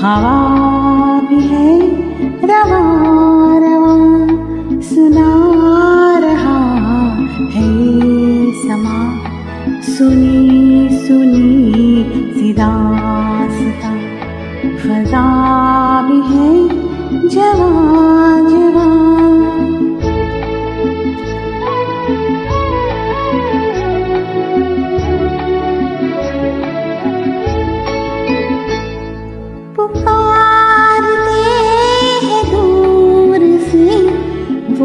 हवा भी है, रवा रवा, सुना रहा है समा। सुनी सुनी सीधा सीधा फजा भी है, जवा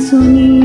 诉你。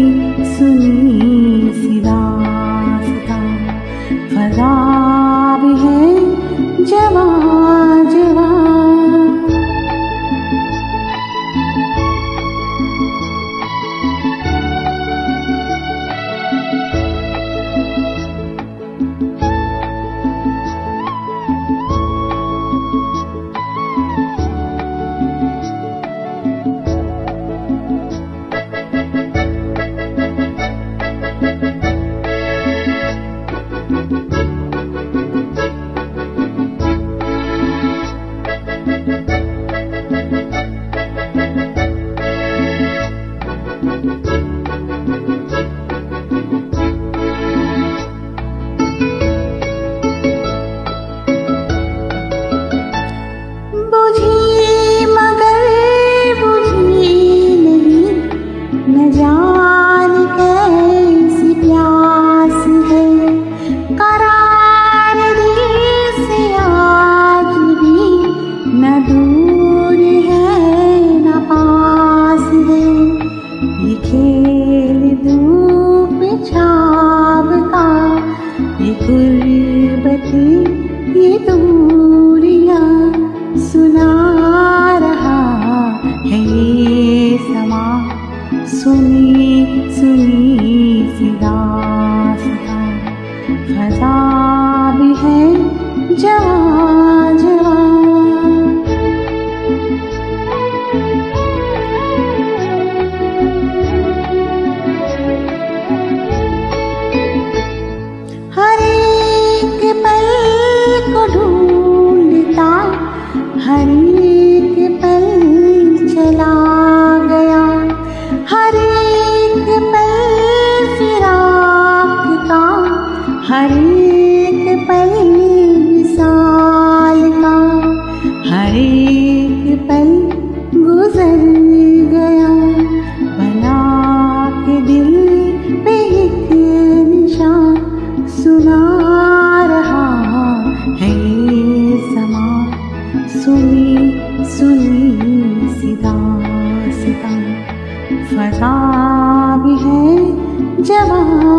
सुनी सुनी सिदा सिदा भी है जवा जवा हर एक पल को ढूंढता हरी 家门。